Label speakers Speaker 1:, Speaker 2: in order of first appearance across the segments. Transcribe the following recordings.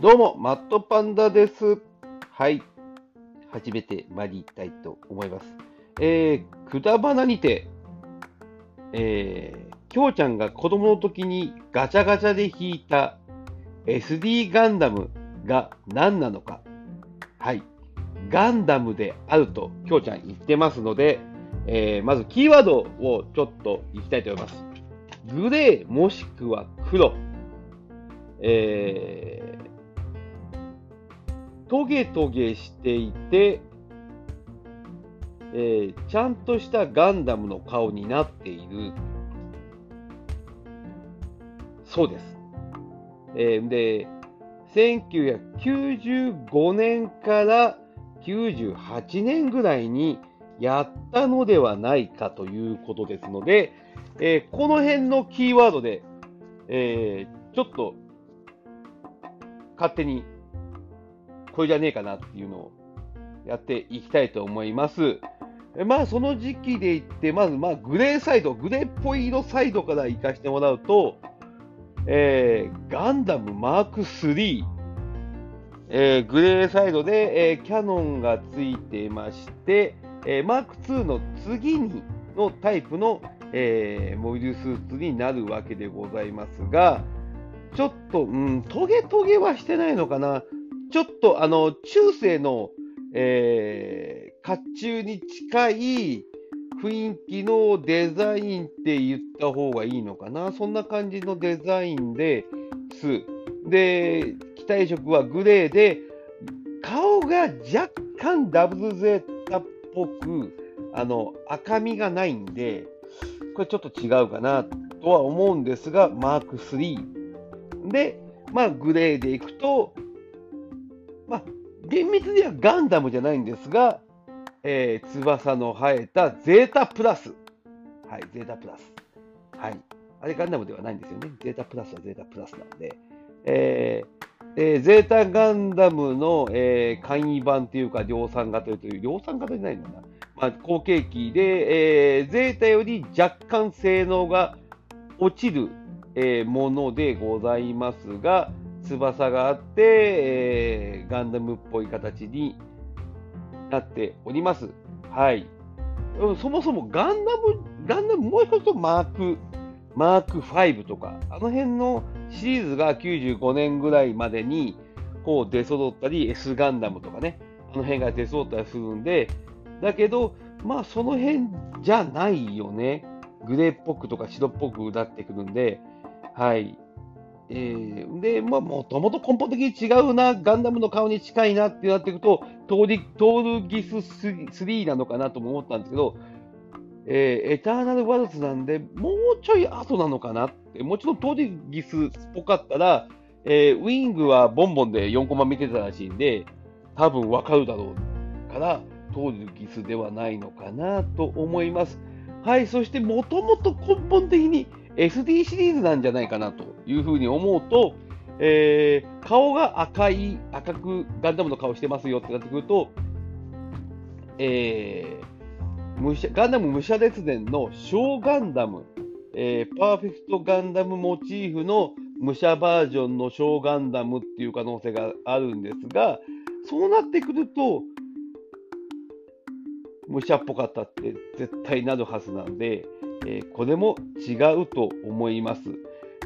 Speaker 1: どうも、マットパンダです。はい。始めてまいりたいと思います。えー、くだばなにて、えー、きょうちゃんが子供の時にガチャガチャで引いた SD ガンダムが何なのか。はい。ガンダムであるときょうちゃん言ってますので、えー、まずキーワードをちょっといきたいと思います。グレーもしくは黒。えー、トゲトゲしていて、えーちゃんとしたガンダムの顔になっている。そうです。えーで、1995年から98年ぐらいにやったのではないかということですので、えーこの辺のキーワードで、えーちょっと勝手にこれじゃねえかなっていうのをやっていきたいと思います。まあその時期で言って、まずまあグレーサイド、グレーっぽい色サイドから行かせてもらうと、えーガンダムマーク3、えーグレーサイドで、えーキャノンがついてまして、えーマーク2の次にのタイプの、えーモビルスーツになるわけでございますが、ちょっと、うん、トゲトゲはしてないのかな。ちょっと、あの、中世の、えー、甲冑に近い雰囲気のデザインって言った方がいいのかな。そんな感じのデザインです。で、機体色はグレーで、顔が若干ダブルゼータっぽく、あの、赤みがないんで、これちょっと違うかなとは思うんですが、マーク3。で、まあ、グレーでいくと、まあ、厳密にはガンダムじゃないんですが、えー翼の生えたゼータプラス。はい、ゼータプラス。はい。あれガンダムではないんですよね。ゼータプラスはゼータプラスなんで。えーえーゼータガンダムの、えー簡易版というか、量産型という、量産型じゃないのかな。まあ、後継機で、えーゼータより若干性能が落ちる、えーものでございますが、翼があって、えーガンダムっぽい形になっております。はい。そもそもガンダム、ガンダムもう一つマーク、マーク5とか、あの辺のシリーズが95年ぐらいまでにこう出揃ったり、S ガンダムとかね、あの辺が出揃ったりするんで、だけど、まあその辺じゃないよね。グレーっぽくとか白っぽくなってくるんで、はい。えーで、まあ、もともと根本的に違うな、ガンダムの顔に近いなってなっていくと、トーリトールギス3なのかなとも思ったんですけど、えーエターナルワルツなんで、もうちょい後なのかなって、もちろんトーリギスっぽかったら、えーウィングはボンボンで4コマ見てたらしいんで、多分わかるだろうから、トールギスではないのかなと思います。はい、そしてもともと根本的に SD シリーズなんじゃないかなというふうに思うと、えー顔が赤い、赤くガンダムの顔してますよってなってくると、えーガンダム武者列伝の小ガンダム、えーパーフェクトガンダムモチーフの武者バージョンの小ガンダムっていう可能性があるんですが、そうなってくると、武者っぽかったって絶対なるはずなんで、えこれも違うと思います。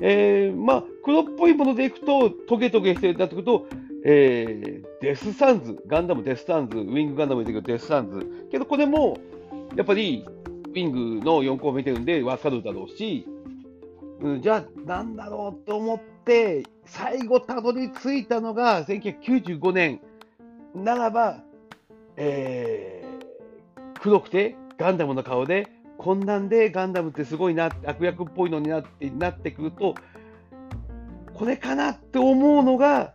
Speaker 1: えーまあ、黒っぽいものでいくと、トゲトゲしてるんだってくと、えーデスサンズ、ガンダムデスサンズ、ウィングガンダムでいくとデスサンズ。けどこれも、やっぱり、ウィングの4個を見てるんで分かるだろうし、うん、じゃあ、なんだろうと思って、最後たどり着いたのが1995年ならば、えー黒くてガンダムの顔で、こんなんでガンダムってすごいな、悪役っぽいのになってなってくると、これかなって思うのが、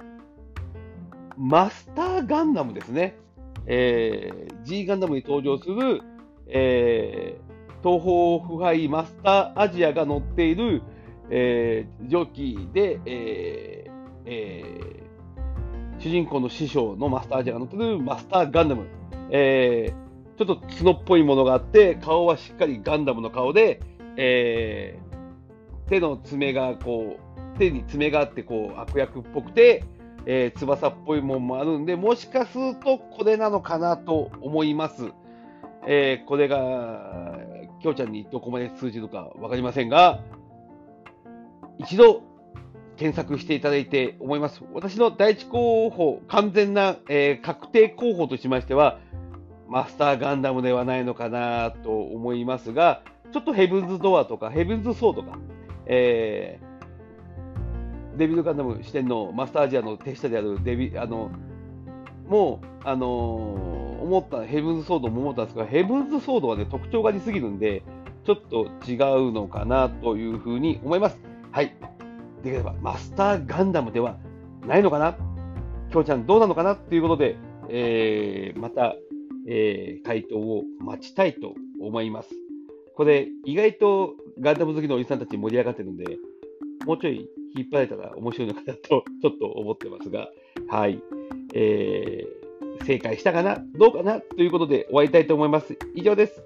Speaker 1: マスターガンダムですね。えー G ガンダムに登場する、えー東方腐敗マスターアジアが乗っている、えー、蒸気で、えーえー主人公の師匠のマスターアジアが乗っているマスターガンダム、えーちょっと角っぽいものがあって、顔はしっかりガンダムの顔で、えー手の爪がこう、手に爪があってこう悪役っぽくて、えー、翼っぽいもんもあるんで、もしかするとこれなのかなと思います。えー、これが、きょうちゃんにどこまで通じるか分かりませんが、一度検索していただいて思います。私の第一候補、完全な、えー、確定候補としましては、マスターガンダムではないのかなと思いますが、ちょっとヘブンズドアとか、ヘブンズソーとか、えー、デビルガンダム視点のマスターアジアの手下であるデビ、あの、もう、あのー、思った、ヘブンズソードも思ったんですが、ヘブンズソードはね、特徴がありすぎるんで、ちょっと違うのかなというふうに思います。はい。できれば、マスターガンダムではないのかな？きょうちゃんどうなのかな？ということで、えー、また、えー、回答を待ちたいと思います。これ、意外とガンダム好きのおじさんたち盛り上がってるんで、もうちょい引っ張れたら面白いのかなと、ちょっと思ってますが、はい。えー、正解したかなどうかなということで終わりたいと思います。以上です。